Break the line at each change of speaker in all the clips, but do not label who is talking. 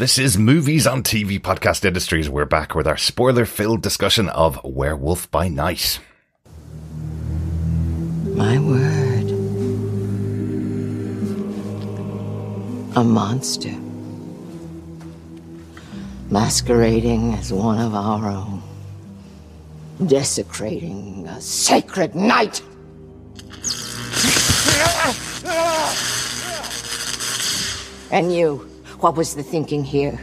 This is Movies on TV Podcast Industries. We're back with our spoiler filled discussion of Werewolf by Night.
My word. A monster. Masquerading as one of our own. Desecrating a sacred night. And you, what was the thinking here?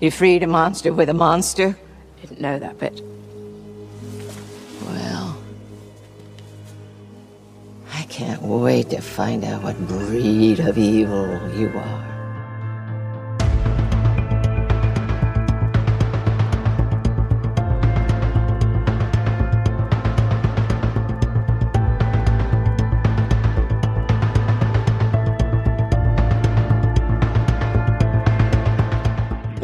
You freed a monster with a monster?
Didn't know that bit.
Well, I can't wait to find out what breed of evil you are.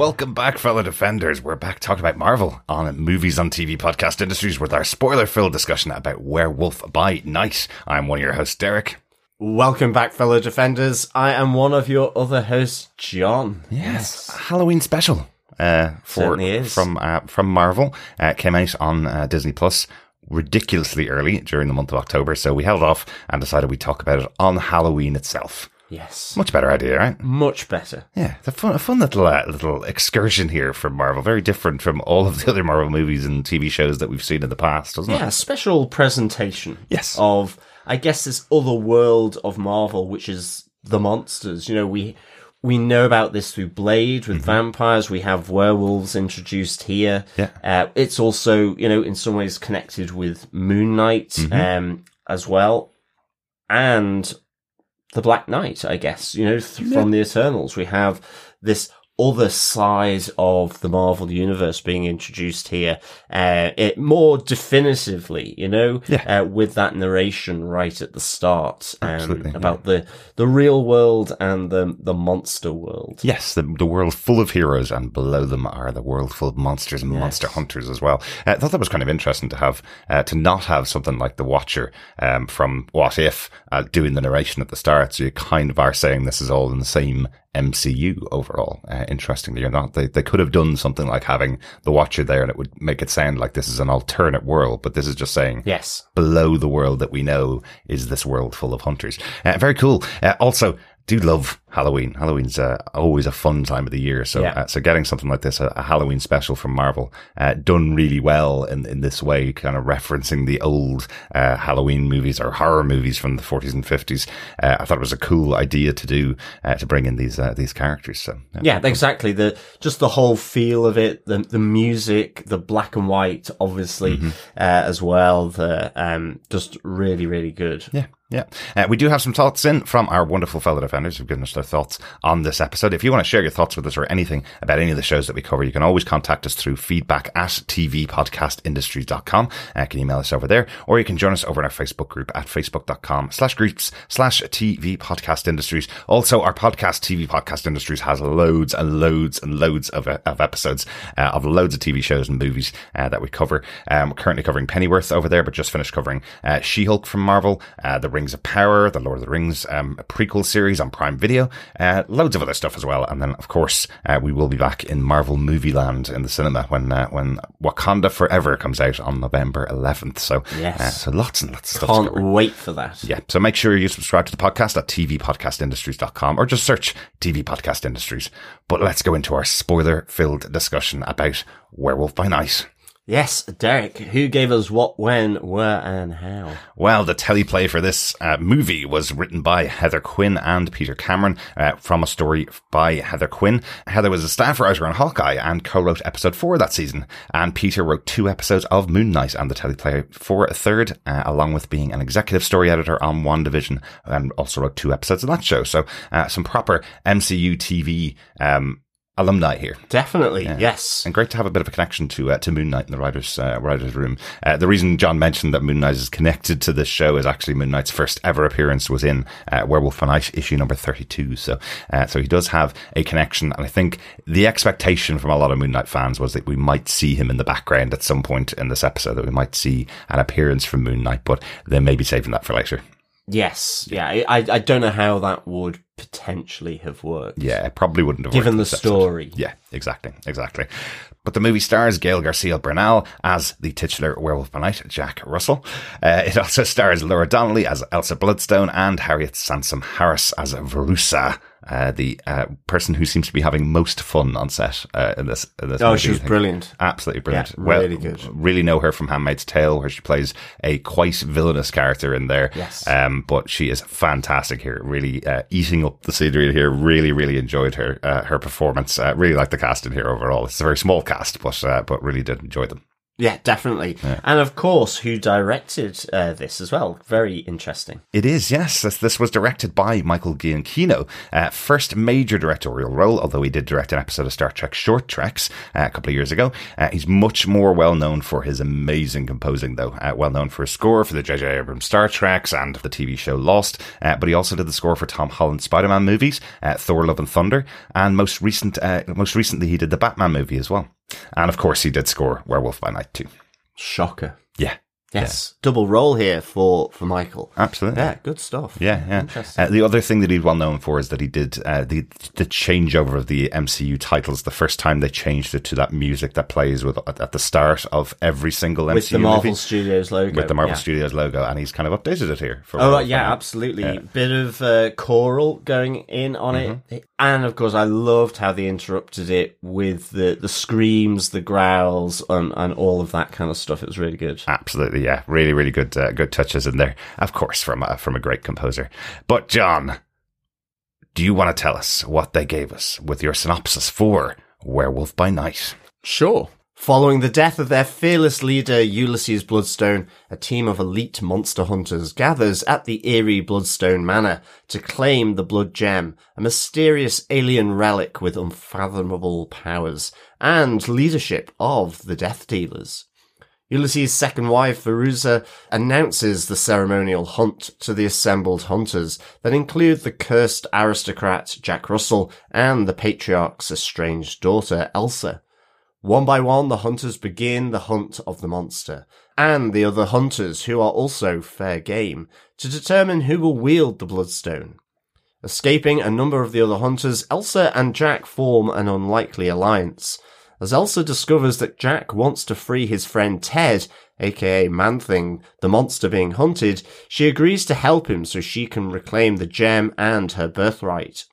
Welcome back, fellow defenders. We're back talking about Marvel on Movies on TV Podcast Industries with our spoiler filled discussion about Werewolf by Night. I'm one of your hosts, Derek.
Welcome back, fellow defenders. I am one of your other hosts, John.
Yes, Halloween special uh, for
Certainly is.
from uh, from Marvel uh, came out on uh, Disney Plus ridiculously early during the month of October. So we held off and decided we'd talk about it on Halloween itself.
Yes.
Much better idea, right?
Much better.
Yeah, it's a fun, a fun little uh, little excursion here from Marvel. Very different from all of the other Marvel movies and TV shows that we've seen in the past, doesn't
Yeah,
it?
Yeah, special presentation.
Yes.
Of, I guess, this other world of Marvel, which is the monsters. You know, we we know about this through Blade with vampires. We have werewolves introduced here.
Yeah.
Uh, it's also, you know, in some ways connected with Moon Knight um, as well, and the Black Knight. I guess you know th- from the Eternals, we have this other side of the Marvel universe being introduced here, uh, it more definitively, you know,
Yeah.
uh, with that narration right at the start um,
Absolutely, yeah.
about the the real world and the the monster world.
Yes, the, the world full of heroes, and below them are the world full of monsters and monster hunters as well. Uh, I thought that was kind of interesting to have, uh, to not have something like the Watcher um, from What If uh, doing the narration at the start. So you kind of are saying this is all in the same MCU overall. Uh, interestingly or not, they they could have done something like having the Watcher there, and it would make it sound like this is an alternate world. But this is just saying
Yes.
below the world that we know is this world full of hunters. Uh, very cool. Uh, also, do love Halloween. Halloween's uh, always a fun time of the year. So,
Yeah.
uh, so getting something like this, a, a Halloween special from Marvel, uh, done really well in, in this way, kind of referencing the old uh, Halloween movies or horror movies from the 40s and 50s. Uh, I thought it was a cool idea to do uh, to bring in these uh, these characters. So,
Yeah, exactly. The just the whole feel of it, the the music, the black and white, obviously,
Mm-hmm.
uh, as well. The um, just really, really good.
Yeah, yeah. Uh, we do have some thoughts in from our wonderful fellow defenders who've given us their thoughts on this episode. If you want to share your thoughts with us or anything about any of the shows that we cover, you can always contact us through feedback at tvpodcastindustries.com. Uh, you can email us over there, or you can join us over in our Facebook group at facebook.com slash groups slash TV Podcast Industries. Also, our podcast, TV Podcast Industries, has loads and loads and loads of, of episodes uh, of loads of TV shows and movies uh, that we cover. Um, we're currently covering Pennyworth over there, but just finished covering uh, She-Hulk from Marvel, uh, The Rings of Power, the Lord of the Rings um, prequel series on Prime Video, uh, loads of other stuff as well. And then, of course, uh, we will be back in Marvel Movie Land in the cinema when uh, when Wakanda Forever comes out on November 11th. So,
Yes.
uh, so lots and lots of stuff.
Can't wait for that.
Yeah. So make sure you subscribe to the podcast at tvpodcastindustries.com or just search TV Podcast Industries. But let's go into our spoiler filled discussion about Werewolf by Night.
Yes, Derek, who gave us what, when, where, and how?
Well, the teleplay for this uh, movie was written by Heather Quinn and Peter Cameron uh, from a story by Heather Quinn. Heather was a staff writer on Hawkeye and co-wrote episode four that season. And Peter wrote two episodes of Moon Knight and the teleplay for a third, uh, along with being an executive story editor on WandaVision and also wrote two episodes of that show. So uh, some proper MCU TV um, alumni here.
Definitely, yes.
And great to have a bit of a connection to uh, to Moon Knight in the writers uh, writers room. Uh, the reason John mentioned that Moon Knight is connected to this show is actually Moon Knight's first ever appearance was in uh, Werewolf by Night issue number thirty two. So uh, so he does have a connection, and I think the expectation from a lot of Moon Knight fans was that we might see him in the background at some point in this episode, that we might see an appearance from Moon Knight, but they may be saving that for later.
Yes, yeah. I, I don't know how that would potentially have worked.
Yeah, it probably wouldn't have
Given the
this episode.
story.
Yeah, exactly, exactly. But the movie stars Gael Garcia Bernal as the titular werewolf by night, Jack Russell. Uh, it also stars Laura Donnelly as Elsa Bloodstone and Harriet Sansom Harris as Verussa, uh, the uh, person who seems to be having most fun on set uh, in this. In this
Oh,
movie,
she
I
was
think.
brilliant.
Absolutely brilliant.
Yeah,
well,
really good.
Really know her from Handmaid's Tale, where she plays a quite villainous character in there.
Yes.
Um, but she is fantastic here. Really uh, eating up the scenery here. Really, really enjoyed her uh, her performance. Uh, really like the cast in here overall. It's a very small cast, but uh, but really did enjoy them.
Yeah, definitely. And of course, who directed uh, this as well? Very interesting.
It is, yes. This, this was directed by Michael Giacchino. Uh, first major directorial role, although he did direct an episode of Star Trek Short Treks uh, a couple of years ago. Uh, he's much more well known for his amazing composing, though. Uh, well known for his score for the J.J. Abrams Star Treks and the TV show Lost. Uh, but he also did the score for Tom Holland's Spider-Man movies, uh, Thor: Love and Thunder, and most recent, uh, most recently, he did the Batman movie as well. And of course, he did score Werewolf by Night too.
Shocker.
Yeah,
Yes, double role here for for Michael.
absolutely.
Yeah, good stuff.
Yeah, yeah.
Interesting.
Uh, the other thing that he's well known for is that he did uh, the the changeover of the MCU titles. The first time they changed it to that music that plays with at, the start of every single MCU
With the Marvel
movie
Studios logo.
with the Marvel
yeah.
Studios logo, and he's kind of updated it here. For
Oh
Werewolf
yeah, absolutely. Bit of uh, choral going in on
Mm-hmm.
it, and of course, I loved how they interrupted it with the the screams, the growls, and and all of that kind of stuff. It was really good.
Absolutely, yeah, really, really good, uh, good touches in there. Of course, from a, from a great composer. But John, do you want to tell us what they gave us with your synopsis for Werewolf by Night?
Sure. Following the death of their fearless leader, Ulysses Bloodstone, a team of elite monster hunters gathers at the eerie Bloodstone Manor to claim the Blood Gem, a mysterious alien relic with unfathomable powers and leadership of the Death Dealers. Ulysses' second wife, Verussa, announces the ceremonial hunt to the assembled hunters that include the cursed aristocrat Jack Russell and the patriarch's estranged daughter, Elsa. One by one, the hunters begin the hunt of the monster, and the other hunters, who are also fair game, to determine who will wield the Bloodstone. Escaping a number of the other hunters, Elsa and Jack form an unlikely alliance. As Elsa discovers that Jack wants to free his friend Ted, aka Man-Thing, the monster being hunted, she agrees to help him so she can reclaim the gem and her birthright.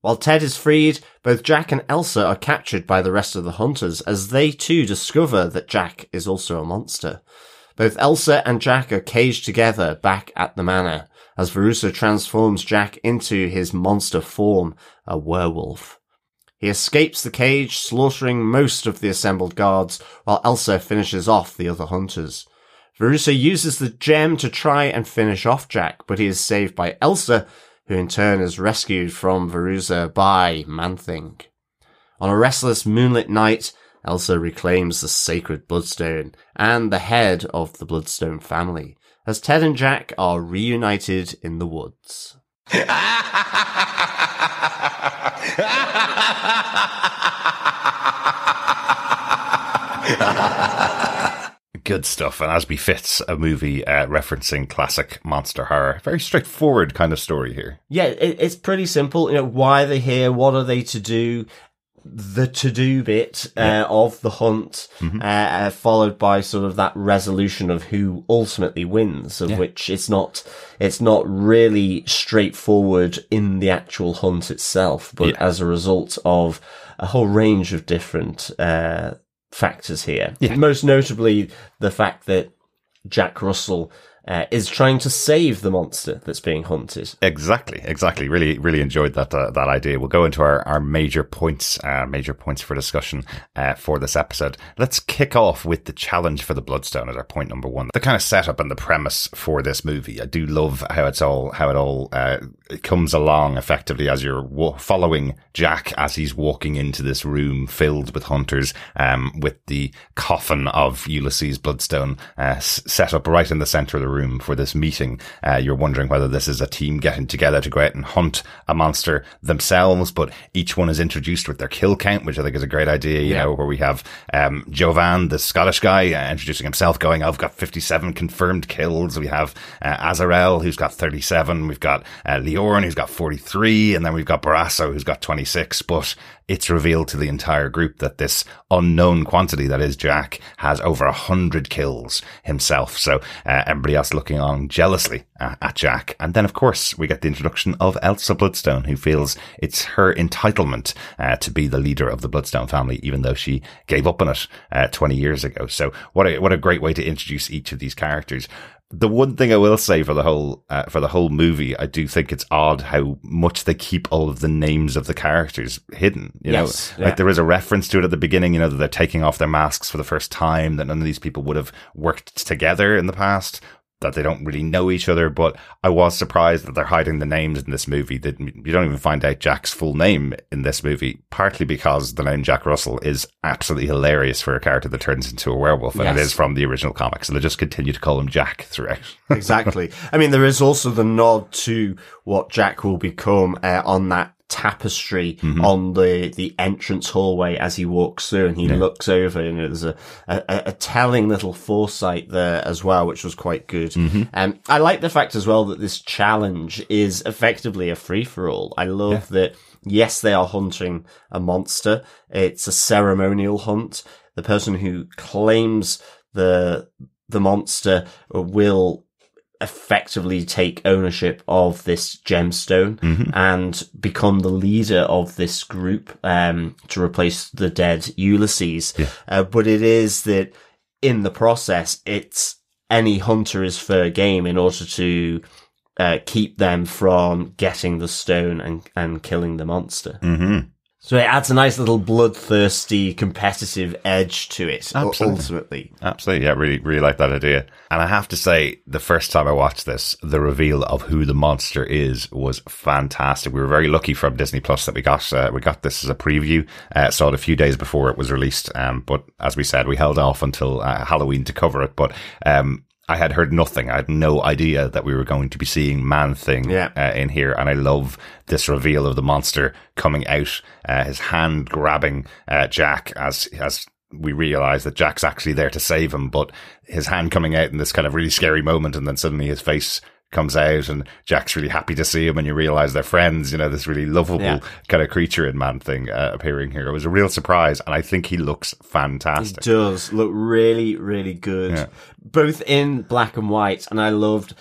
While Ted is freed, both Jack and Elsa are captured by the rest of the hunters as they too discover that Jack is also a monster. Both Elsa and Jack are caged together back at the manor as Verussa transforms Jack into his monster form, a werewolf. He escapes the cage, slaughtering most of the assembled guards, while Elsa finishes off the other hunters. Verussa uses the gem to try and finish off Jack, but he is saved by Elsa, who in turn is rescued from Verussa by Man-Thing. On a restless moonlit night, Elsa reclaims the sacred Bloodstone and the head of the Bloodstone family, as Ted and Jack are reunited in the woods.
Good stuff, and as befits a movie uh, referencing classic monster horror, very straightforward kind of story here.
Yeah, it, it's pretty simple. You know, why are they here? What are they to do? The to do bit uh, of the hunt, uh, uh, followed by sort of that resolution of who ultimately wins, of which it's not, it's not really straightforward in the actual hunt itself, but
Yeah.
as a result of a whole range of different uh, factors here.
Yeah.
Most notably, the fact that Jack Russell uh, is trying to save the monster that's being hunted.
Exactly, exactly. Really, really enjoyed that uh, that idea. We'll go into our, our major points, uh, major points for discussion uh, for this episode. Let's kick off with the challenge for the Bloodstone as our point number one. The kind of setup and the premise for this movie. I do love how it's all how it all uh, it comes along effectively as you're wa- following Jack as he's walking into this room filled with hunters, um, with the coffin of Ulysses Bloodstone uh, s- set up right in the center of the room for this meeting. Uh, you're wondering whether this is a team getting together to go out and hunt a monster themselves, but each one is introduced with their kill count, which I think is a great idea, you
Yeah.
know, where we have, um, Jovan, the Scottish guy, uh, introducing himself going, I've got 57 confirmed kills. We have, uh, Azarel, who's got 37. We've got, uh, Liorn, who's got 43. And then we've got Barasso, who's got 26. But it's revealed to the entire group that this unknown quantity that is Jack has over a hundred kills himself. So uh, everybody else looking on jealously uh, at Jack. And then, of course, we get the introduction of Elsa Bloodstone, who feels it's her entitlement uh, to be the leader of the Bloodstone family, even though she gave up on it uh, 20 years ago. So what a, what a great way to introduce each of these characters. The one thing I will say for the whole uh, for the whole movie, I do think it's odd how much they keep all of the names of the characters hidden. You
Yes,
know,
yeah.
like there is a reference to it at the beginning. You know that they're taking off their masks for the first time. That none of these people would have worked together in the past. That they don't really know each other. But I was surprised that they're hiding the names in this movie. That you don't even find out Jack's full name in this movie. Partly because the name Jack Russell is absolutely hilarious for a character that turns into a werewolf, and it
Yes.
is from the original comics. So they just continue to call him Jack throughout.
exactly. I mean, there is also the nod to what Jack will become uh, on that tapestry
Mm-hmm.
on the the entrance hallway as he walks through, and he looks over, and there's a, a a telling little foresight there as well, which was quite good.
Mm-hmm.
Um, I like the fact as well that this challenge is effectively a free for all. I love that. Yes, they are hunting a monster. It's a ceremonial hunt. The person who claims the the monster will effectively take ownership of this gemstone and become the leader of this group um, to replace the dead Ulysses. Uh, but it is that in the process, it's any hunter is fair game in order to uh, keep them from getting the stone and, and killing the monster.
Mm-hmm.
So it adds a nice little bloodthirsty competitive edge to it.
Absolutely.
Ultimately,
Absolutely. Yeah, really, really like that idea. And I have to say, the first time I watched this, the reveal of who the monster is was fantastic. We were very lucky from Disney Plus that we got, uh, we got this as a preview. Uh, saw it a few days before it was released. Um, but as we said, we held off until uh, Halloween to cover it. But, um, I had heard nothing. I had no idea that we were going to be seeing Man Thing
Yeah.
uh, in here, and I love this reveal of the monster coming out, uh, his hand grabbing uh, Jack as as we realize that Jack's actually there to save him, but his hand coming out in this kind of really scary moment, and then suddenly his face comes out, and Jack's really happy to see him, and you realize they're friends. You know, this really lovable
Yeah.
kind of creature in Man Thing uh, appearing here. It was a real surprise, and I think he looks fantastic.
He does look really, really good,
Yeah.
both in black and white. And I loved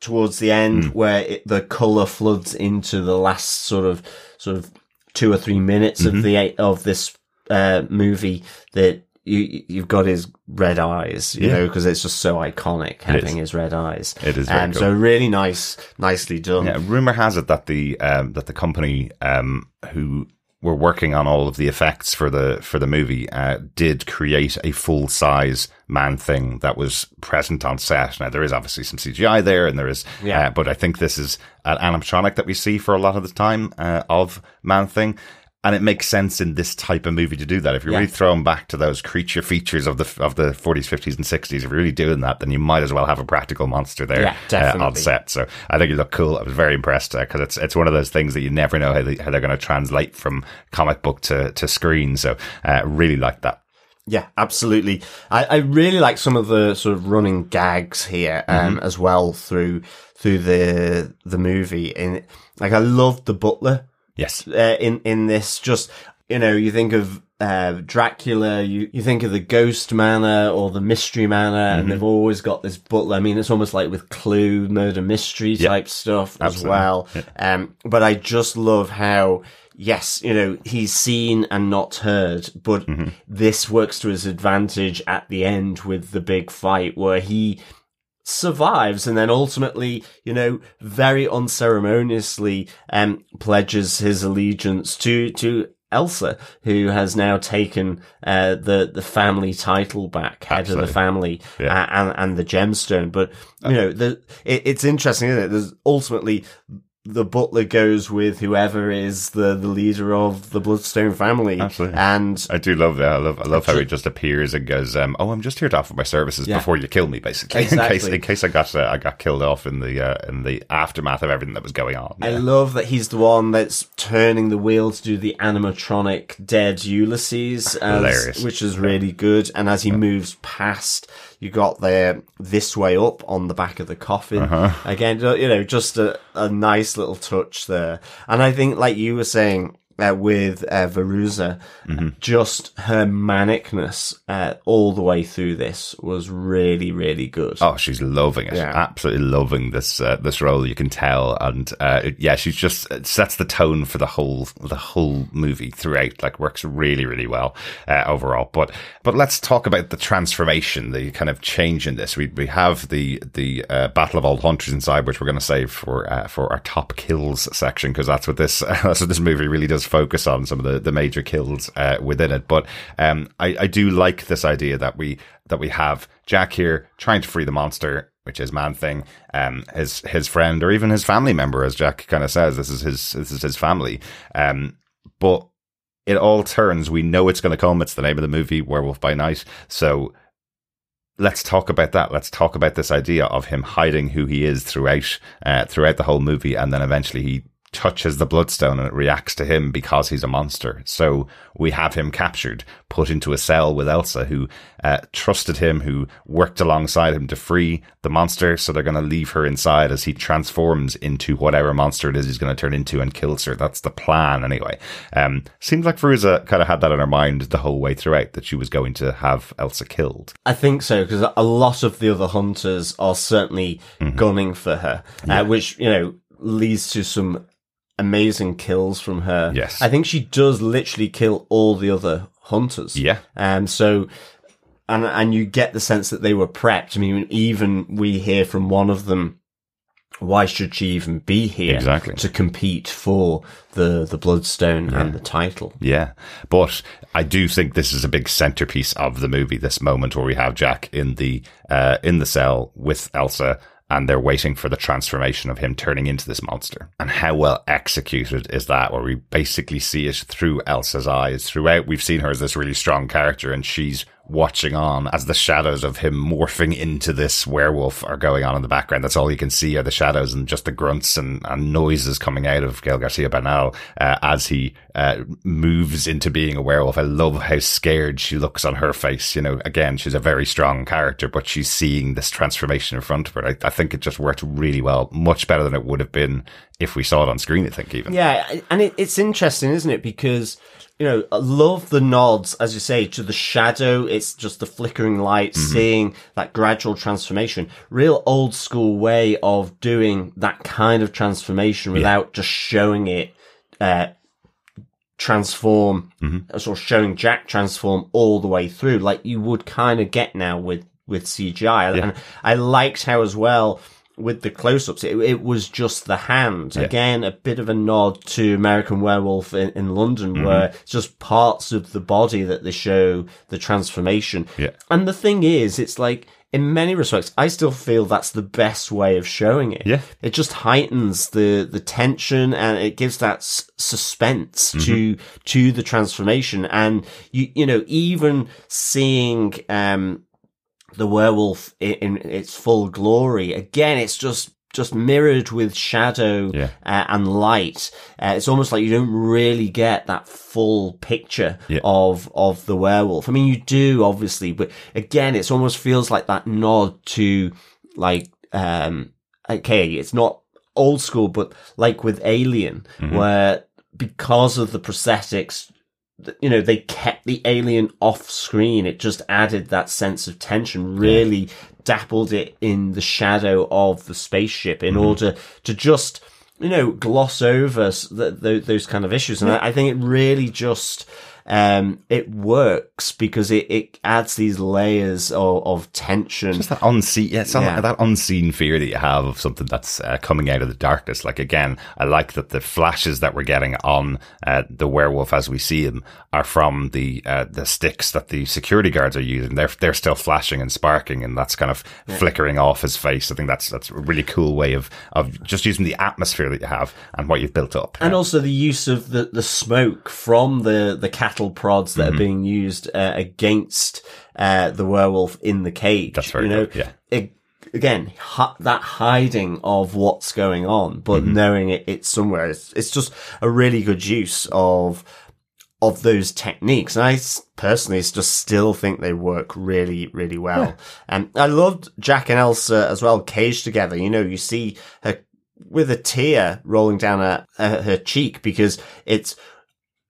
towards the end
Hmm.
where it, the color floods into the last sort of sort of two or three minutes
Mm-hmm.
of the of this uh, movie that. You, you've got his red eyes, you
Yeah.
know, because it's just so iconic having his red eyes.
It is very
um,
cool.
so really nice, nicely done.
Yeah, rumor has it that the um, that the company um, who were working on all of the effects for the for the movie uh, did create a full size man thing that was present on set. Now there is obviously some CGI there, and there is,
Yeah.
uh, but I think this is an animatronic that we see for a lot of the time uh, of man thing. And it makes sense in this type of movie to do that. If you're
Yeah.
really throwing back to those creature features of the of the 40s, 50s, and 60s, if you're really doing that, then you might as well have a practical monster there
Yeah,
uh, on set. So I think you look cool. I was very impressed because it's it's one of those things that you never know how, they, how they're going to translate from comic book to, to screen. So uh, really like that.
Yeah, absolutely. I, I really like some of the sort of running gags here, um,
Mm-hmm.
as well through through the the movie. And like, I loved the butler
Yes.
uh, in in this. Just you know, you think of uh, Dracula, you you think of the Ghost Manor or the Mystery Manor,
Mm-hmm.
and they've always got this butler. I mean, it's almost like with Clue, murder mystery
Yeah.
type stuff as
Absolutely.
well. Um, but I just love how. Yes, you know, he's seen and not heard, but
Mm-hmm.
this works to his advantage at the end with the big fight where he survives and then ultimately, you know, very unceremoniously um pledges his allegiance to to Elsa, who has now taken uh, the the family title back, head
Absolutely.
of the family,
Yeah.
uh, and and the gemstone. But you know, the it, it's interesting, isn't it? There's ultimately the butler goes with whoever is the, the leader of the Bloodstone family.
Absolutely.
And
I do love that. I love, I love how he just appears and goes, um, "Oh, I'm just here to offer my services
Yeah.
before you kill me." Basically, in case
Exactly.
in case I got uh, I got killed off in the uh, in the aftermath of everything that was going on.
I love that he's the one that's turning the wheel to do the animatronic dead Ulysses, as,
Hilarious.
which is really good. And as he moves past, you got the this way up on the back of the coffin.
Uh-huh.
Again, you know, just a, a nice little touch there. And I think, like you were saying, uh, with uh, Verussa,
Mm-hmm.
just her manicness uh, all the way through this was really, really good.
Oh, she's loving it.
Yeah.
Absolutely loving this uh, this role. You can tell, and uh, it- yeah, she's just it sets the tone for the whole the whole movie throughout. Like works really really well uh, overall. But but let's talk about the transformation, the kind of change in this. We we have the the uh, Battle of Old Hunters inside, which we're going to save for uh, for our top kills section because that's what this that's what this movie really does focus on. Some of the the major kills uh, within it. But um, I I do like this idea that we that we have Jack here trying to free the monster, which is Man Thing, um, his his friend or even his family member, as Jack kind of says, this is his this is his family. Um, but it all turns. We know it's going to come. It's the name of the movie, Werewolf by Night. So let's talk about that. Let's talk about this idea of him hiding who he is throughout uh, throughout the whole movie, and then eventually he touches the bloodstone and it reacts to him because he's a monster. So we have him captured, put into a cell with Elsa, who uh, trusted him, who worked alongside him to free the monster. So they're going to leave her inside as he transforms into whatever monster it is he's going to turn into and kills her. That's the plan, anyway. Um, seems like Verussa kind of had that in her mind the whole way throughout that she was going to have Elsa killed.
I think so because a lot of the other hunters are certainly
Mm-hmm.
gunning for her, uh, which you know leads to some amazing kills from her.
Yes.
I think she does literally kill all the other hunters.
Yeah.
Um. So. And and you get the sense that they were prepped. I mean, even we hear from one of them, why should she even be here?
Exactly.
To compete for the the bloodstone and the title.
Yeah. But I do think this is a big centerpiece of the movie, this moment where we have Jack in the, uh, in the cell with Elsa and they're waiting for the transformation of him turning into this monster. And how well executed is that where we basically see it through Elsa's eyes throughout. We've seen her as this really strong character and she's watching on as the shadows of him morphing into this werewolf are going on in the background. That's all you can see are the shadows and just the grunts and, and noises coming out of Gael Garcia Bernal uh, as he uh, moves into being a werewolf. I love how scared she looks on her face. You know, again, she's a very strong character, but she's seeing this transformation in front of her. I, I think it just worked really well, much better than it would have been if we saw it on screen, I think, even.
Yeah, and it, it's interesting, isn't it? Because you know, I love the nods, as you say, to the shadow. It's just the flickering light, seeing that gradual transformation. Real old school way of doing that kind of transformation without just showing it. Uh, transform, uh, sort of showing Jack transform all the way through, like you would kind of get now with with CGI. And I liked how as well with the close-ups, it, it was just the hand. Again, a bit of a nod to American Werewolf in, in London, where it's just parts of the body that they show the transformation.
Yeah.
And the thing is, it's like. In many respects, I still feel that's the best way of showing it.
Yeah.
It just heightens the, the tension and it gives that s- suspense to, to the transformation. And you, you know, even seeing, um, the werewolf in, in its full glory. Again, it's just just mirrored with shadow
Yeah.
uh, and light. Uh, it's almost like you don't really get that full picture
Yeah.
of of the werewolf. I mean, you do obviously, but again, it almost feels like that nod to like um okay, it's not old school, but like with Alien, where because of the prosthetics th- you know, they kept the alien off screen. It just added that sense of tension, really dappled it in the shadow of the spaceship in mm-hmm. order to just, you know, gloss over s- th th those kind of issues. And I, I think it really just, um, it works because it, it adds these layers of, of tension.
Just that unseen, yeah, it's
Yeah.
that unseen fear that you have of something that's uh, coming out of the darkness. Like again, I like that the flashes that we're getting on uh, the werewolf as we see him are from the uh, the sticks that the security guards are using. They're they're still flashing and sparking, and that's kind of flickering off his face. I think that's that's a really cool way of of just using the atmosphere that you have and what you've built up.
And also the use of the, the smoke from the, the cattle prods that
Mm-hmm.
are being used uh, against uh, the werewolf in the cage.
That's very
you know,
good, yeah.
It, again, hi- that hiding of what's going on, but
Mm-hmm.
knowing it, it's somewhere. It's, it's just a really good use of of those techniques. And I personally just still think they work really, really well. And I loved Jack and Elsa as well, caged together. You know, you see her with a tear rolling down her, uh, her cheek because it's,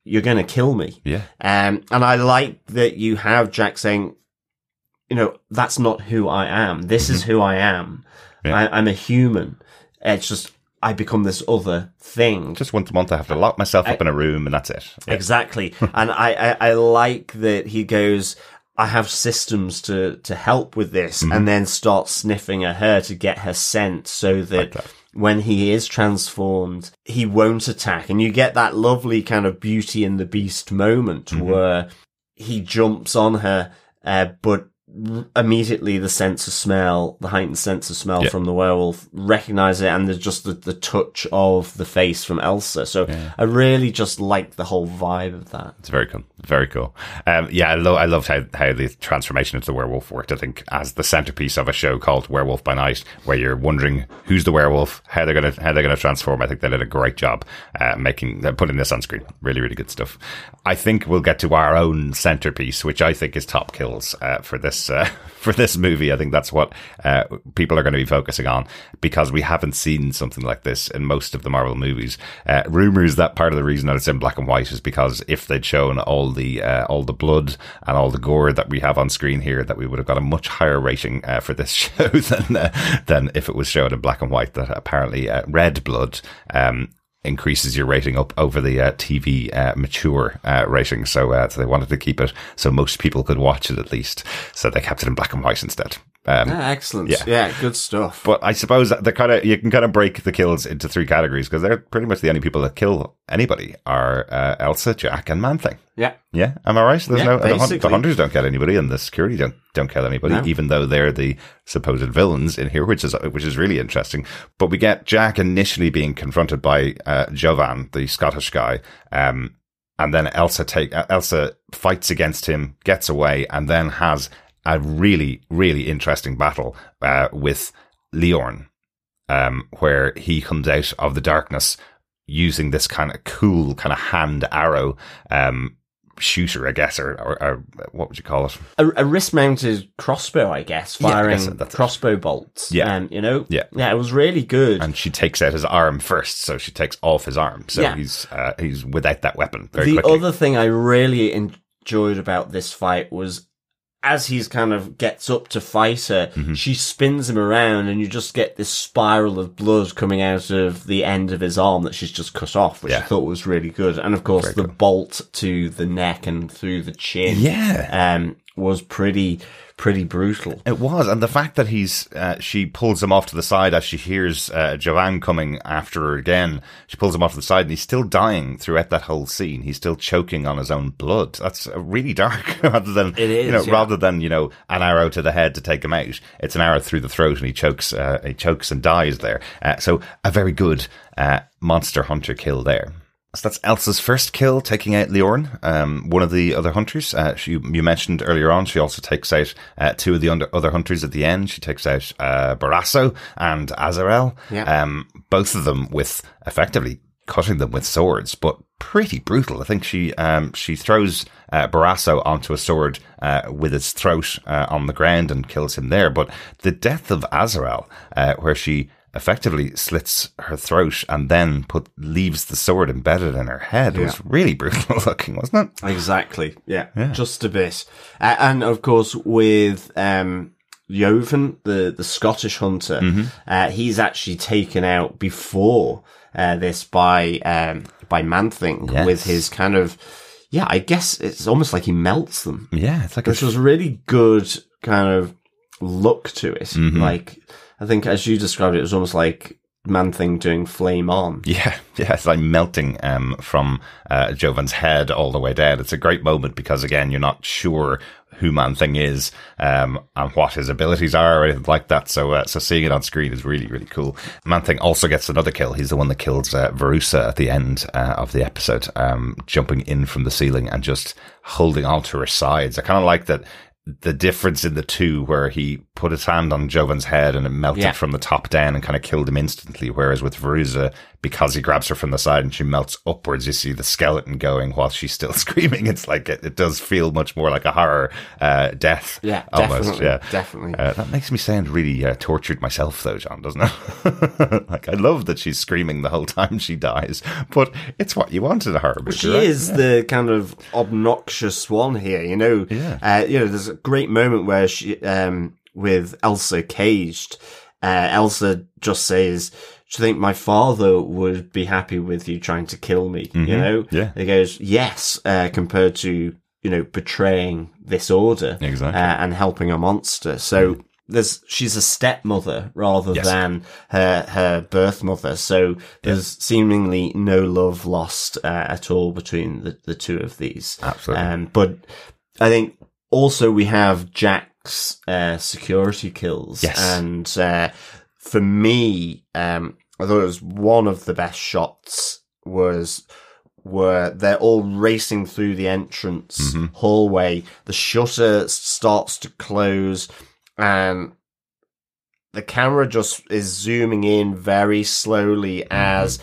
you're going to kill me.
yeah,
Um, and I like that you have Jack saying, you know, that's not who I am. This is who I am.
Yeah.
I, I'm a human. It's just, I become this other thing.
just once a month I have to lock myself up in a room, and that's it. Yeah.
Exactly. and I, I, I like that he goes, I have systems to, to help with this
Mm-hmm.
and then starts sniffing at her to get her scent so that,
that.
When he is transformed, he won't attack. And you get that lovely kind of beauty and the beast moment
Mm-hmm.
where he jumps on her, uh, but immediately the sense of smell, the heightened sense of smell
Yeah.
from the werewolf, recognize it, and there's just the, the touch of the face from Elsa. So I really just like the whole vibe of that.
It's very cool. Very cool. Um, yeah, I, lo- I loved how, how the transformation into the werewolf worked. I think as the centerpiece of a show called Werewolf by Night, where you're wondering who's the werewolf, how they're gonna how they're gonna transform. I think they did a great job uh, making uh, putting this on screen. Really, really good stuff. I think we'll get to our own centerpiece, which I think is top kills uh, for this uh, for this movie. I think that's what uh, people are going to be focusing on because we haven't seen something like this in most of the Marvel movies. Uh, rumors that part of the reason that it's in black and white is because if they'd shown all the uh, all the blood and all the gore that we have on screen here, that we would have got a much higher rating uh, for this show than uh, than if it was shown in black and white. That apparently red blood. Um, increases your rating up over the uh, TV uh, mature uh, rating. So, uh, so they wanted to keep it so most people could watch it at least. So they kept it in black and white instead. Um,
Ah, excellent.
Yeah.
Yeah, good stuff.
but I suppose they're kind of you can kind of break the kills into three categories because they're pretty much the only people that kill anybody are uh, Elsa, Jack, and Man Thing.
yeah.
Yeah, am I right? There's
Yeah,
no the, the hunters don't kill anybody, and the security don't don't kill anybody,
No.
even though they're the supposed villains in here, which is which is really interesting. But we get Jack initially being confronted by uh, Jovan, the Scottish guy, um, and then Elsa take Elsa fights against him, gets away, and then has a really really interesting battle uh, with Liorn, um, where he comes out of the darkness using this kind of cool kind of hand arrow um, shooter, I guess, or, or, or what would you call it?
A, a wrist-mounted crossbow, I guess,
Yeah, I
firing
guess that's it.
crossbow bolts.
Yeah.
um, you know,
Yeah.
yeah, it was really good.
And she takes out his arm first, so she takes off his arm, so
Yeah.
he's uh, he's without that weapon very
the
quickly.
other thing I really enjoyed about this fight was as he's kind of gets up to fight her,
Mm-hmm.
she spins him around and you just get this spiral of blood coming out of the end of his arm that she's just cut off, which I thought was really good. And of course, the bolt to the neck and through the chin,
yeah,
um, was pretty, pretty brutal.
It was, and the fact that he's uh, she pulls him off to the side as she hears uh, Joanne coming after her again. She pulls him off to the side, and he's still dying throughout that whole scene. He's still choking on his own blood. That's uh, really dark. rather than
It is,
you know,
yeah.
rather than you know an arrow to the head to take him out. It's an arrow through the throat, and he chokes. Uh, he chokes and dies there. Uh, so a very good uh, monster hunter kill there. So that's Elsa's first kill, taking out Liorn, um, one of the other hunters. Uh, she, you mentioned earlier on, she also takes out uh, two of the under, other hunters at the end. She takes out uh, Barasso and Azarel,
Yeah.
um, both of them with effectively cutting them with swords, but pretty brutal. I think she um, she throws uh, Barasso onto a sword uh, with his throat uh, on the ground and kills him there. But the death of Azarel, uh, where she effectively slits her throat and then put leaves the sword embedded in her head It was really brutal looking, wasn't it?
Exactly. Yeah. yeah. Just a bit. Uh, and of course, with, um, Jovan, the, the Scottish hunter,
Mm-hmm.
uh, he's actually taken out before, uh, this by, um, by Manthing
Yes.
with his kind of, yeah, I guess it's almost like he melts them.
Yeah, it's like a
was really good kind of look to it.
Mm-hmm.
Like, I think as you described it, it was almost like Man Thing doing Flame On.
Yeah, yeah, it's like melting um, from uh, Jovan's head all the way down. It's a great moment because again, you're not sure who Man Thing is um, and what his abilities are or anything like that. So, uh, so seeing it on screen is really, really cool. Man Thing also gets another kill. He's the one that kills uh, Verussa at the end uh, of the episode, um, jumping in from the ceiling and just holding on to her sides. I kind of like that the difference in the two where he put his hand on Jovan's head and it melted
Yeah.
from the top down and kind of killed him instantly. Whereas with Verussa, because he grabs her from the side and she melts upwards, you see the skeleton going while she's still screaming. It's like, it, it does feel much more like a horror, uh, death.
Yeah,
almost.
definitely,
Yeah.
definitely.
Uh, that makes me sound really uh, tortured myself though, John, doesn't it? like, I love that she's screaming the whole time she dies, but it's what you want in a horror movie.
She
right?
is the kind of obnoxious one here, you know.
Yeah.
Uh, you know, there's a great moment where she, um, with Elsa caged, uh, Elsa just says, "Do you think my father would be happy with you trying to kill me?" You know.
Mm-hmm. Yeah.
He goes, "Yes," uh, compared to you know betraying this order
Exactly.
uh, and helping a monster. So. There's, she's a stepmother rather
Yes.
than her, her birth mother. So there's seemingly no love lost, uh, at all between the, the two of these.
Absolutely.
Um, but I think also we have Jack's, uh, security kills.
Yes.
And, uh, for me, um, I thought it was one of the best shots was where they're all racing through the entrance
Mm-hmm.
hallway. The shutter starts to close and the camera just is zooming in very slowly
Mm-hmm.
as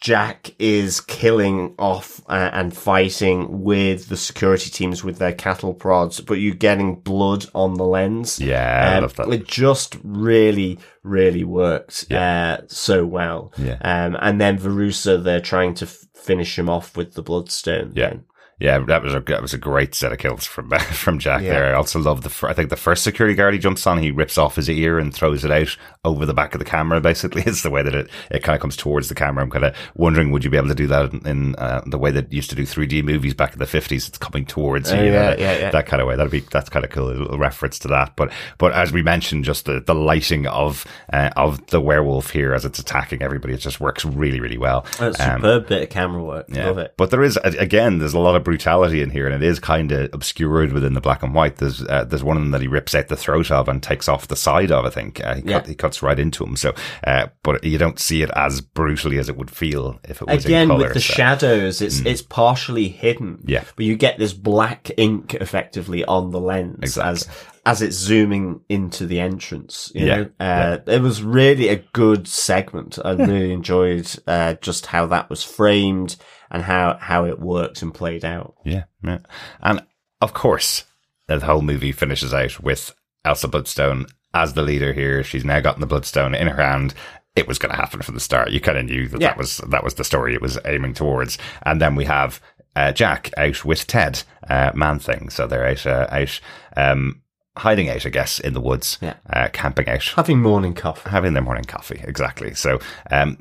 Jack is killing off uh, and fighting with the security teams with their cattle prods, but you're getting blood on the lens.
Yeah, I
Um,
love that.
It just really, really worked uh, so well.
Yeah.
Um, and then Verussa, they're trying to f- finish him off with the bloodstone.
Yeah.
then.
Yeah, that was a that was a great set of kills from from Jack
Yeah.
there. I also love the I think the first security guard he jumps on, he rips off his ear and throws it out over the back of the camera. Basically, is the way that it, it kind of comes towards the camera. I'm kind of wondering, would you be able to do that in, uh, the way that used to do 3D movies back in the 50s? It's coming towards you,
Oh,
you
yeah,
that,
yeah, yeah.
that kind of way. That'd be that's kind of cool. A little reference to that. But but as we mentioned, just the, the lighting of uh, of the werewolf here as it's attacking everybody, it just works really really well.
That's
Um,
superb bit of camera work.
yeah.
Love it.
But there is again, there's a lot of brutality in here, and it is kind of obscured within the black and white. There's uh, there's one of them that he rips out the throat of and takes off the side of. I think uh, he,
Yeah.
cut, he cuts right into him. So, uh, but you don't see it as brutally as it would feel if it was
Again,
in color.
Again with the
so-
shadows, it's it's partially hidden.
Yeah.
but you get this black ink effectively on the lens
Exactly.
as as it's zooming into the entrance. You
Yeah,
know? uh, it was really a good segment. I really enjoyed uh, just how that was framed and how how it worked and played out.
Yeah, yeah. And of course, the whole movie finishes out with Elsa Bloodstone as the leader here. She's now gotten the Bloodstone in her hand. It was going to happen from the start. You kind of knew that
Yeah.
that was that was the story it was aiming towards. And then we have uh, Jack out with Ted, uh, Man Thing. So they're out uh, out um, hiding out, I guess, in the woods,
Yeah.
uh, camping out
Having morning coffee.
having their morning coffee. Exactly. So, um,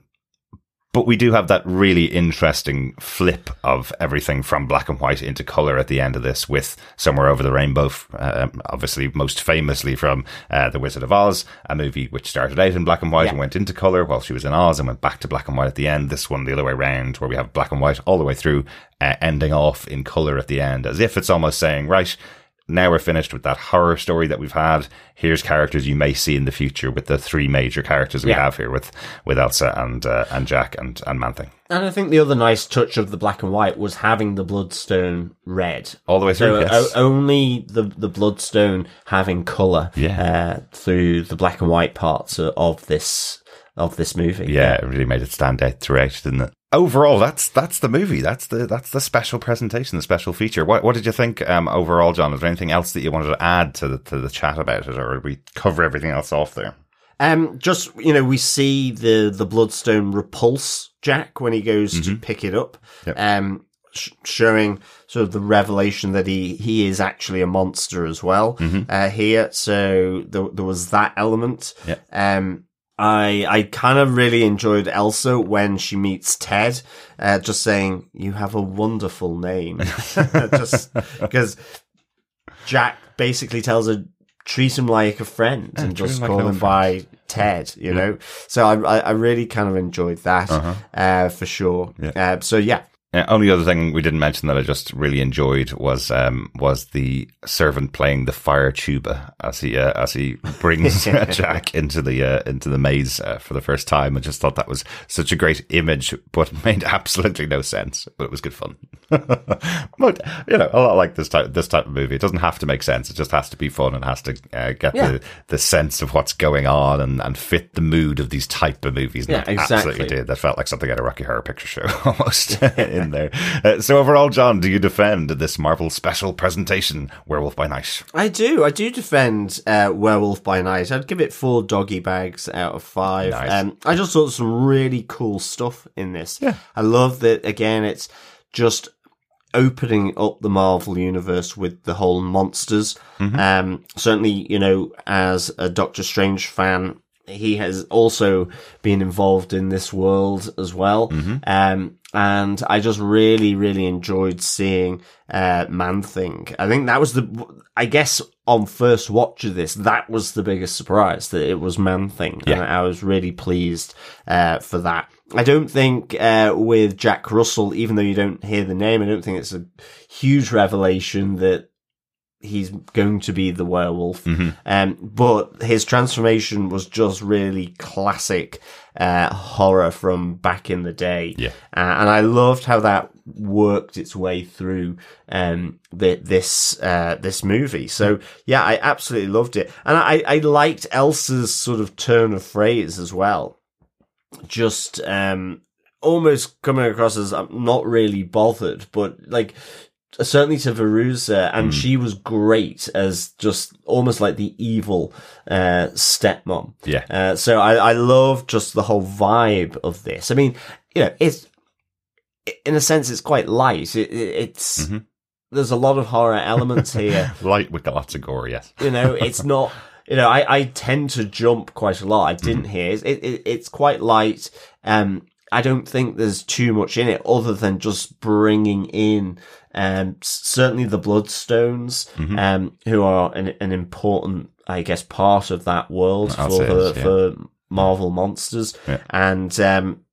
but we do have that really interesting flip of everything from black and white into color at the end of this with Somewhere Over the Rainbow, um, obviously most famously from uh, The Wizard of Oz, a movie which started out in black and white
Yeah.
and went into color while she was in Oz and went back to black and white at the end. This one the other way around where we have black and white all the way through, uh, ending off in color at the end as if it's almost saying, right, now we're finished with that horror story that we've had. Here's characters you may see in the future with the three major characters we
Yeah.
have here with, with Elsa and, uh, and Jack and, and Man-Thing.
And I think the other nice touch of the black and white was having the bloodstone red.
All the way through,
So
yes.
o- only the the bloodstone having color
Yeah.
uh, through the black and white parts of, of this of this movie.
yeah, it really made it stand out throughout, didn't it? Overall, that's that's the movie. That's the that's the special presentation, the special feature. What what did you think um, overall, John? Is there anything else that you wanted to add to the to the chat about it, or did we cover everything else off there?
Um, just you know, we see the the bloodstone repulse Jack when he goes to pick it up.
Mm-hmm. Yep.
Um, sh- showing sort of the revelation that he he is actually a monster as well.
Mm-hmm.
Uh, here, so there there was that element.
Yep.
Um, I I kind of really enjoyed Elsa when she meets Ted, uh, just saying you have a wonderful name, just because Jack basically tells her treat him like a friend
Yeah,
and just
him
call
an
him by Ted, you know. So I, I I really kind of enjoyed that
Uh-huh.
uh, for sure.
Yeah.
Uh, so yeah,
Uh, only other thing we didn't mention that I just really enjoyed was um, was the servant playing the fire tuba as he uh, as he brings Jack into the uh, into the maze uh, for the first time. I just thought that was such a great image, but made absolutely no sense. But it was good fun. but you know, a lot like this type this type of movie. It doesn't have to make sense. It just has to be fun and has to uh, get
Yeah.
the the sense of what's going on and, and fit the mood of these type of movies. And
Yeah,
that absolutely
exactly.
did. That felt like something out of Rocky Horror Picture Show almost in there. Uh, so overall, John, do you defend this Marvel special presentation, Werewolf by Night?
I do. I do defend uh, Werewolf by Night. I'd give it four doggy bags out of five.
Nice.
Um, I just thought some really cool stuff in this.
Yeah.
I love that. Again, it's just opening up the Marvel universe with the whole monsters.
Mm-hmm.
Um, certainly, you know, as a Doctor Strange fan, he has also been involved in this world as well.
Mm-hmm.
Um, and I just really, really enjoyed seeing, uh, Man Thing. I think that was the, I guess on first watch of this, that was the biggest surprise that it was Man Thing.
Yeah.
And I was really pleased, uh, for that. I don't think, uh, with Jack Russell, even though you don't hear the name, I don't think it's a huge revelation that he's going to be the werewolf.
Mm-hmm.
Um, but his transformation was just really classic uh, horror from back in the day.
Yeah.
Uh, and I loved how that worked its way through um, the, this uh, this movie. So yeah, I absolutely loved it, and I, I liked Elsa's sort of turn of phrase as well. Just um, almost coming across as I'm not really bothered, but like certainly to Verussa, and she was great as just almost like the evil uh, stepmom.
Yeah.
Uh, so I, I love just the whole vibe of this. I mean, you know, it's in a sense it's quite light. It, it, it's
Mhm.
there's a lot of horror elements here.
Light with gore, yes.
you know, it's not. You know, I, I tend to jump quite a lot. I didn't
Mm-hmm.
hear. It, it, it's quite light. Um, I don't think there's too much in it other than just bringing in, um, certainly the Bloodstones,
Mm-hmm.
um, who are an, an important, I guess, part of that world for the,
yeah.
for Marvel monsters.
Yeah.
And, um,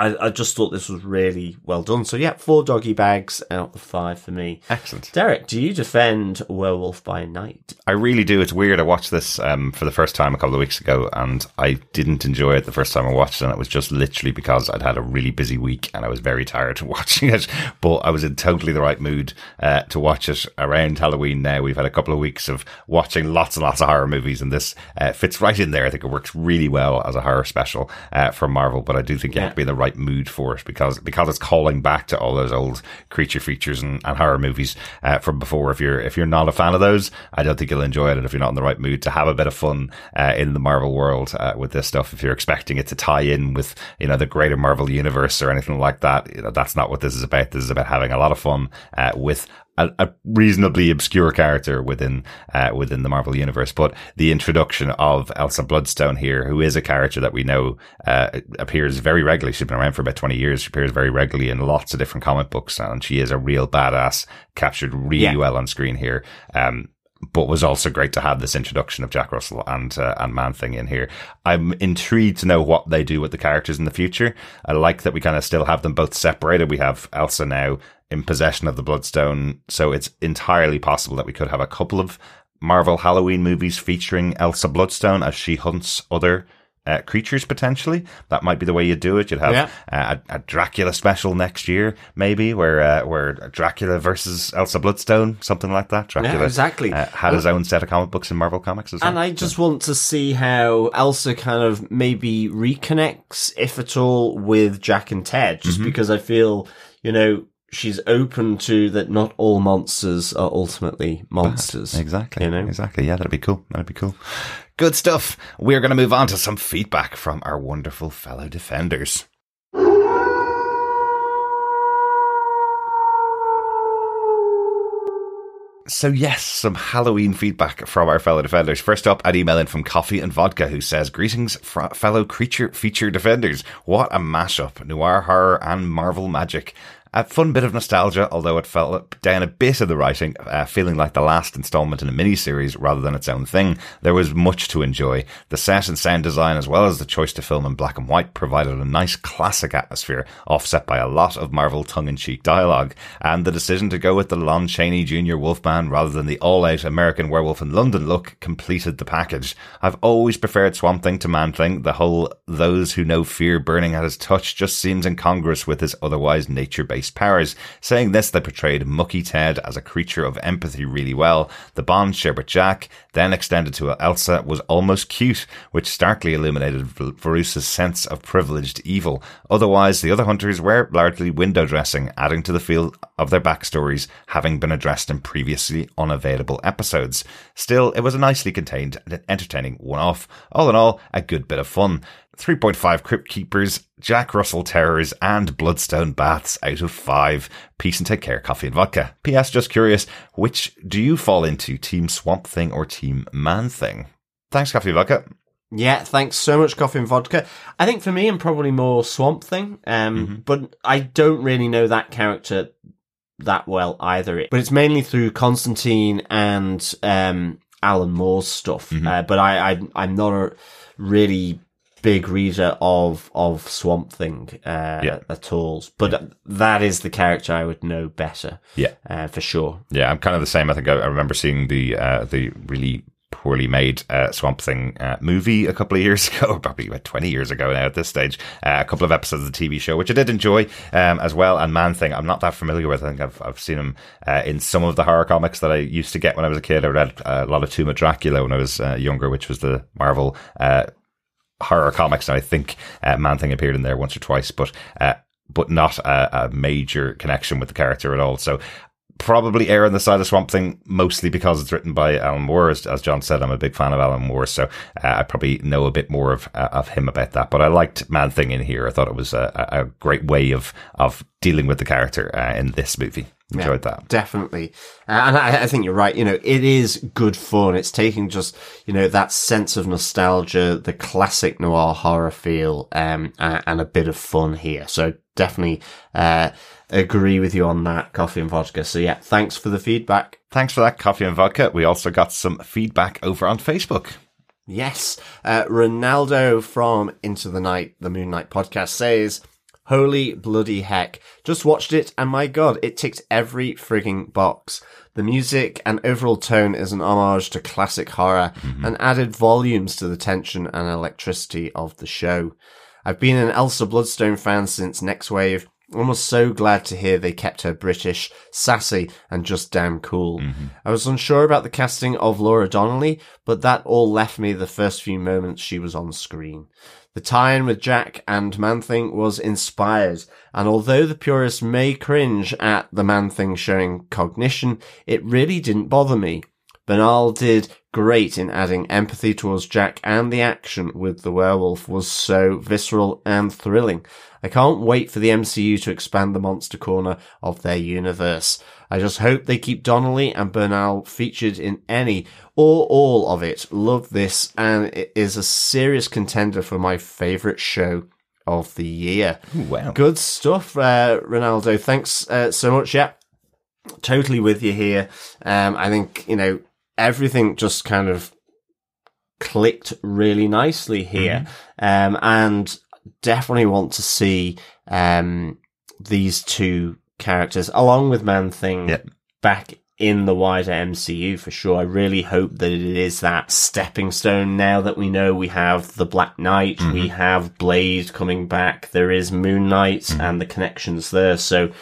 I, I just thought this was really well done. So yeah, four doggy bags out of five for me.
Excellent.
Derek, do you defend Werewolf by Night?
I really do. It's weird. I watched this um, for the first time a couple of weeks ago, and I didn't enjoy it the first time I watched it. And it was just literally because I'd had a really busy week and I was very tired of watching it. But I was in totally the right mood uh, to watch it around Halloween. Now we've had a couple of weeks of watching lots and lots of horror movies, and this uh, fits right in there. I think it works really well as a horror special uh, for Marvel. But I do think you have to be in the right mood for it because because it's calling back to all those old creature features and, and horror movies uh, from before. If you're if you're not a fan of those, I don't think you'll enjoy it. And if you're not in the right mood to have a bit of fun uh, in the Marvel world uh, with this stuff, if you're expecting it to tie in with you know the greater Marvel universe or anything like that, you know that's not what this is about. This is about having a lot of fun uh, with a, a reasonably obscure character within uh, within the Marvel universe. But the introduction of Elsa Bloodstone here, who is a character that we know uh, appears very regularly. She's been around for about twenty years. She appears very regularly in lots of different comic books, and she is a real badass, captured really
Yeah.
well on screen here. Um, but was also great to have this introduction of Jack Russell and uh, and Man Thing in here. I'm intrigued to know what they do with the characters in the future. I like that we kind of still have them both separated. We have Elsa now in possession of the Bloodstone, so it's entirely possible that we could have a couple of Marvel Halloween movies featuring Elsa Bloodstone as she hunts other. Uh, creatures potentially that might be the way you do it. You'd have
Yeah.
uh, a, a Dracula special next year, maybe where uh, where Dracula versus Elsa Bloodstone, something like that. Dracula
exactly.
uh, had his own set of comic books in Marvel Comics as well.
And I just want to see how Elsa kind of maybe reconnects, if at all, with Jack and Ted, just because I feel, you know, she's open to that not all monsters are ultimately monsters.
Exactly.
You know?
Exactly. Yeah, that'd be cool. That'd be cool. Good stuff. We're going to move on to some feedback from our wonderful fellow defenders. So yes, some Halloween feedback from our fellow defenders. First up, an email in from Coffee and Vodka who says, "Greetings, fellow creature feature defenders. What a mashup! Noir horror and Marvel magic." A fun bit of nostalgia, although it fell down a bit of the writing, uh, feeling like the last installment in a miniseries rather than its own thing. There was much to enjoy. The set and sound design, as well as the choice to film in black and white, provided a nice classic atmosphere, offset by a lot of Marvel tongue-in-cheek dialogue. And the decision to go with the Lon Chaney Jr. Wolfman rather than the all-out American Werewolf in London look completed the package. I've always preferred Swamp Thing to Man Thing. The whole "those who know fear burning at his touch" just seems incongruous with his otherwise nature-based powers. Saying this, they portrayed Mucky Ted as a creature of empathy really well. The bond shared with Jack, then extended to Elsa, was almost cute, which starkly illuminated Verussa's sense of privileged evil. Otherwise, the other hunters were largely window dressing, adding to the feel of their backstories having been addressed in previously unavailable episodes. Still, it was a nicely contained and entertaining one-off. All in all, a good bit of fun. 3.5 Crypt Keepers, Jack Russell Terrors, and Bloodstone Baths out of 5. Peace and take care, coffee and vodka. P.S. Just curious, which do you fall into, Team Swamp Thing or Team Man Thing? Thanks, coffee and vodka.
Yeah, thanks so much, Coffee and Vodka. I think for me, I'm probably more Swamp Thing, um, mm-hmm. but I don't really know that character that well either. But it's mainly through Constantine and um, Alan Moore's stuff. Mm-hmm. Uh, but I, I, I'm not a really big reader of of Swamp Thing uh, yeah. at all, but yeah. that is the character I would know better.
Yeah,
uh, for sure.
Yeah, I'm kind of the same. I think I, I remember seeing the uh, the really poorly made uh, Swamp Thing uh, movie a couple of years ago, probably about 20 years ago now at this stage. Uh, a couple of episodes of the TV show, which I did enjoy um, as well. And Man Thing, I'm not that familiar with. I think I've, I've seen him uh, in some of the horror comics that I used to get when I was a kid. I read uh, a lot of Tomb of Dracula when I was uh, younger, which was the Marvel horror comics, and I think uh, Man Thing appeared in there once or twice, but uh, but not a, a, major connection with the character at all. So probably err on the side of Swamp Thing, mostly because it's written by Alan Moore. As, as John said, I'm a big fan of Alan Moore, so uh, I probably know a bit more of uh, of him about that. But I liked Man Thing in here. I thought it was a, a great way of of dealing with the character uh, in this movie enjoyed yeah, that.
definitely. Uh, and I, I, think you're right you know it is good fun. It's taking just you know that sense of nostalgia the classic noir horror feel um, and, and a bit of fun here. So definitely uh, agree with you on that coffee and vodka. So yeah thanks for the feedback.
Thanks for that coffee and vodka. We also got some feedback over on facebook.
Yes, uh, Ronaldo from Into the Night, the Moon Knight podcast says, Holy bloody heck. Just watched it and my god, it ticked every frigging box. The music and overall tone is an homage to classic horror mm-hmm. and added volumes to the tension and electricity of the show. I've been an Elsa Bloodstone fan since Nextwave I was so glad to hear they kept her British, sassy, and just damn cool. Mm-hmm. I was unsure about the casting of Laura Donnelly, but that all left me the first few moments she was on screen. The tie-in with Jack and Man-Thing was inspired, and although the purists may cringe at the Man-Thing showing cognition, it really didn't bother me. Bernal did great in adding empathy towards Jack and the action with the werewolf was so visceral and thrilling. I can't wait for the MCU to expand the monster corner of their universe. I just hope they keep Donnelly and Bernal featured in any or all of it. Love this, and it is a serious contender for my favourite show of the year.
Ooh, wow.
Good stuff, uh, Ronaldo. Thanks uh, so much. Yeah, totally with you here. Um, I think, you know, everything just kind of clicked really nicely here. Mm-hmm. Um, and definitely want to see um, these two characters along with Man Thing
yep.
back in the wider MCU for sure. I really hope that it is that stepping stone now that we know we have the Black Knight, mm-hmm. we have Blade coming back, there is Moon Knight mm-hmm. and the connections there. So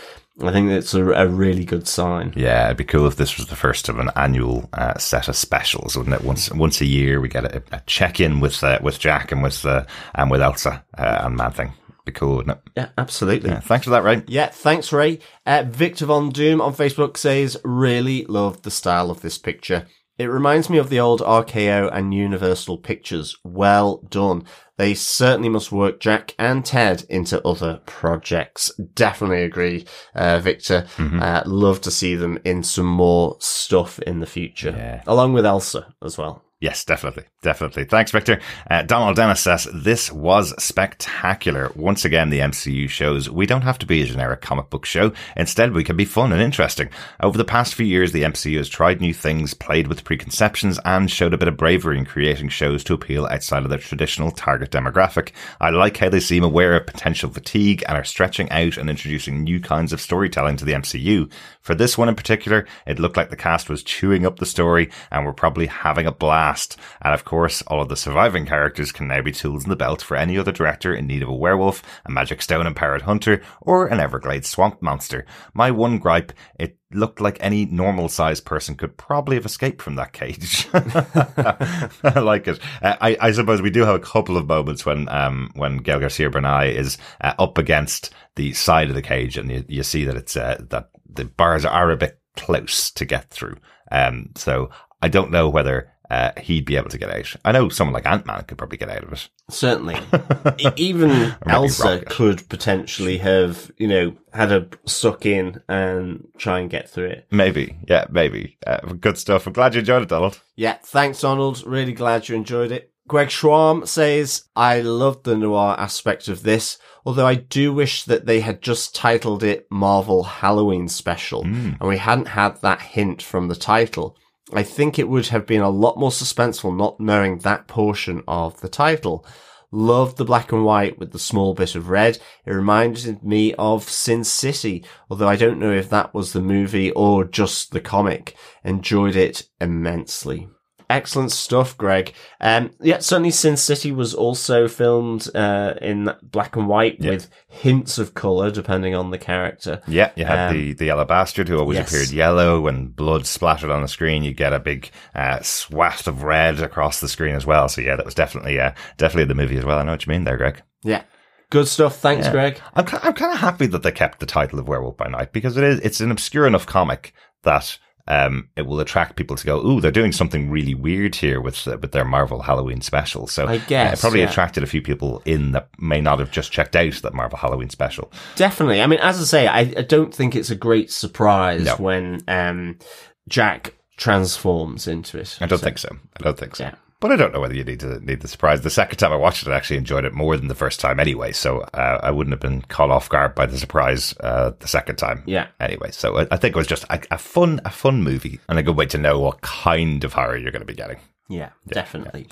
I think it's a, a, really good sign.
Yeah, it'd be cool if this was the first of an annual uh, set of specials, wouldn't it? Once once a year, we get a, a check in with uh, with Jack and with uh, and with Elsa uh, and Man Thing. Be cool, wouldn't it?
Yeah, absolutely.
Yeah, thanks for that, Ray.
Yeah, thanks, Ray. Uh, Victor Von Doom on Facebook says, really loved the style of this picture. It reminds me of the old RKO and Universal pictures. Well done. They certainly must work Jack and Ted into other projects. Definitely agree, uh, Victor.
Mm-hmm.
Uh, love to see them in some more stuff in the future,
Yeah.
along with Elsa as well.
Yes, definitely. Definitely. Thanks, Victor. Uh, Donald Dennis says, this was spectacular. Once again, the MCU shows we don't have to be a generic comic book show. Instead, we can be fun and interesting. Over the past few years, the MCU has tried new things, played with preconceptions, and showed a bit of bravery in creating shows to appeal outside of their traditional target demographic. I like how they seem aware of potential fatigue and are stretching out and introducing new kinds of storytelling to the MCU. For this one in particular, it looked like the cast was chewing up the story and were probably having a blast. And of course, all of the surviving characters can now be tools in the belt for any other director in need of a werewolf, a magic stone empowered hunter, or an Everglades swamp monster. My one gripe, it looked like any normal sized person could probably have escaped from that cage. I like it. Uh, I, I suppose we do have a couple of moments when, um, when Gael Garcia Bernal is uh, up against the side of the cage and you, you see that it's, uh, that the bars are a bit close to get through. Um, so I don't know whether uh, he'd be able to get out. I know someone like Ant Man could probably get out of it.
Certainly. Even Elsa could potentially have, you know, had a suck in and try and get through it.
Maybe, yeah, maybe. Uh, good stuff. I'm glad you enjoyed it, Donald.
Yeah, thanks, Donald. Really glad you enjoyed it. Greg Schwarm says, I loved the noir aspect of this, although I do wish that they had just titled it Marvel Halloween Special, hmm. and we hadn't had that hint from the title. I think it would have been a lot more suspenseful not knowing that portion of the title. Loved the black and white with the small bit of red. It reminded me of Sin City, although I don't know if that was the movie or just the comic. Enjoyed it immensely. Excellent stuff, Greg. Um, yeah, certainly Sin City was also filmed uh, in black and white
Yeah.
with hints of color depending on the character.
Yeah, you had
Um,
the, the yellow bastard who always
yes.
appeared yellow when blood splattered on the screen. You get a big uh, swath of red across the screen as well. So yeah, that was definitely uh, definitely the movie as well. I know what you mean there, Greg.
Yeah. Good stuff. Thanks,
Yeah.
Greg.
I'm I'm kind of happy that they kept the title of Werewolf by Night because it is it's an obscure enough comic that um it will attract people to go. Ooh, they're doing something really weird here with uh, with their Marvel Halloween special. So
I
uh,
guess,
it probably
yeah.
attracted a few people in that may not have just checked out that Marvel Halloween special.
Definitely. I mean, as I say, I, I don't think it's a great surprise
No.
when um, Jack transforms into it.
I don't
So,
think so. I don't think so.
Yeah.
But I don't know whether you need to need the surprise. The second time I watched it, I actually enjoyed it more than the first time anyway. So uh, I wouldn't have been caught off guard by the surprise uh, the second time.
Yeah.
Anyway, so I, I think it was just a, a fun a fun movie and a good way to know what kind of horror you're going to be getting.
Yeah, definitely.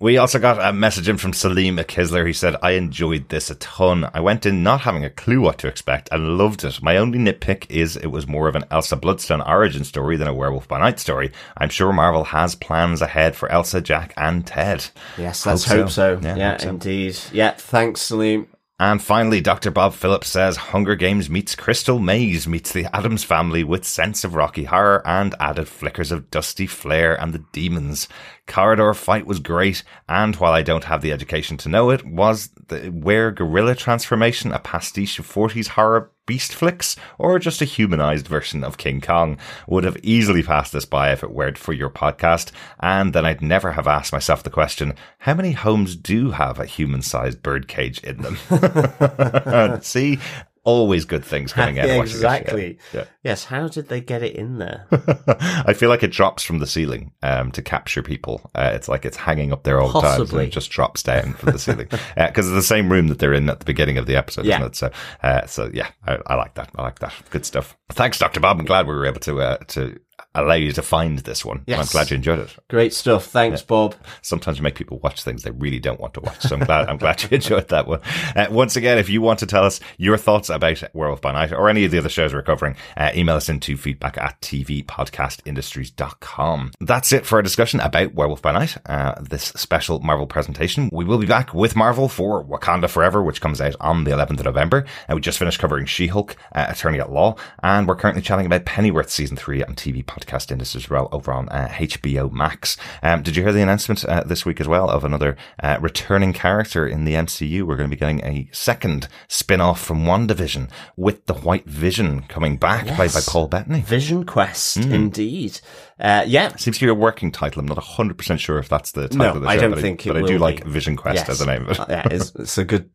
We also got a message in from Salim Akisler. He said, I enjoyed this a ton. I went in not having a clue what to expect and loved it. My only nitpick is it was more of an Elsa Bloodstone origin story than a Werewolf by Night story. I'm sure Marvel has plans ahead for Elsa, Jack, and Ted.
Yes, let's
Hope
hope
so.
so.
Yeah,
Yeah,
hope so.
indeed. Yeah, thanks, Salim.
And finally, Dr. Bob Phillips says Hunger Games meets Crystal Maze meets the Addams family with sense of Rocky Horror and added flickers of Dusty Flair and the demons. Corridor fight was great, and while I don't have the education to know it, was the Were Gorilla Transformation a pastiche of 40s horror beast flicks, or just a humanized version of King Kong? Would have easily passed this by if it weren't for your podcast, and then I'd never have asked myself the question, how many homes do have a human-sized birdcage in them? See, always good things coming out of
Yeah,
watching this show.
exactly.
Yeah.
Yes, how did they get it in there?
I feel like it drops from the ceiling um, to capture people. Uh, it's like it's hanging up there all the time, and it just drops down from the ceiling because it's the same room that they're in at the beginning of the episode,
Yeah.
isn't it? So, uh, so yeah, I, I like that. I like that. Good stuff. Thanks, Doctor Bob. I'm glad we were able to uh, to allow you to find this one.
Yes.
I'm glad you enjoyed it.
Great stuff. Thanks, Bob.
Sometimes you make people watch things they really don't want to watch. So I'm glad I'm glad you enjoyed that one. Uh, once again, if you want to tell us your thoughts about Werewolf by Night or any of the other shows we're covering, uh, email us into feedback at tvpodcastindustries.com. That's it for our discussion about Werewolf by Night, uh, this special Marvel presentation. We will be back with Marvel for Wakanda Forever, which comes out on the 11th of November. And we just finished covering She-Hulk, uh, Attorney at Law, and we're currently chatting about Pennyworth season three on TV podcast industry as well over on uh, HBO Max. Um, did you hear the announcement uh, this week as well of another uh, returning character in the MCU? We're going to be getting a second spin off from WandaVision with the White Vision coming back,
Yes.
played by Paul Bettany.
Vision Quest,
Hmm.
indeed. Uh, yeah,
Seems to be a working title. I'm not 100% sure if that's the title
No,
of the show.
I don't
but
think it
But I do
will
like. Vision Quest
Yes.
as the name of it.
Uh, yeah, it's, it's a good,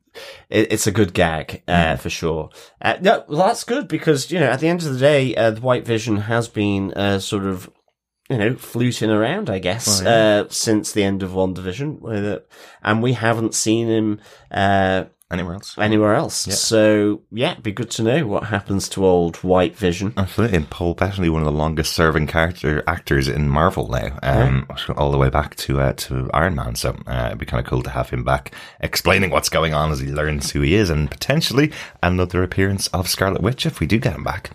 it, it's a good gag uh, for sure. Uh, no, well, that's good because you know at the end of the day, uh, the White Vision has been uh, sort of. You know, fluting around, I guess, uh, since the end of WandaVision, and we haven't seen him uh,
Anywhere else?
anywhere else. So, yeah, it'd be good to know what happens to old White Vision.
Absolutely. And Paul Bettany, one of the longest serving character actors in Marvel now, um, all the way back to, uh, to Iron Man. So, uh, it'd be kind of cool to have him back explaining what's going on as he learns who he is and potentially another appearance of Scarlet Witch if we do get him back.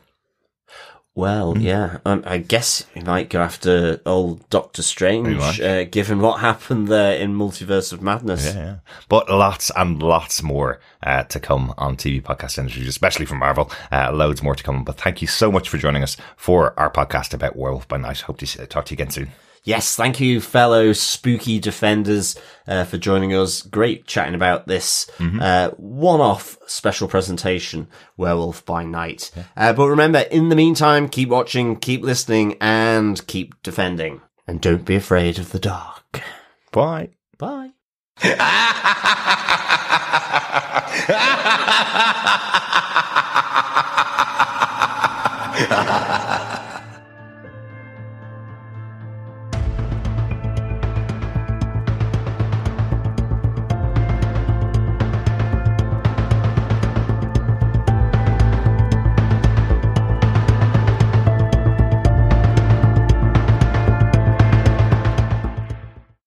Well, yeah, um, I guess we might go after old Doctor Strange, uh, given what happened there in Multiverse of Madness.
Yeah, yeah. But lots and lots more uh, to come on TV podcast industries, especially from Marvel. Uh, loads more to come. But thank you so much for joining us for our podcast about Werewolf by Night. Hope to see, talk to you again soon.
Yes, thank you, fellow spooky defenders, uh, for joining us. Great chatting about this uh, one-off special presentation, Werewolf by Night. Uh, but remember, in the meantime, keep watching, keep listening, and keep defending. And don't be afraid of the dark.
Bye.
Bye.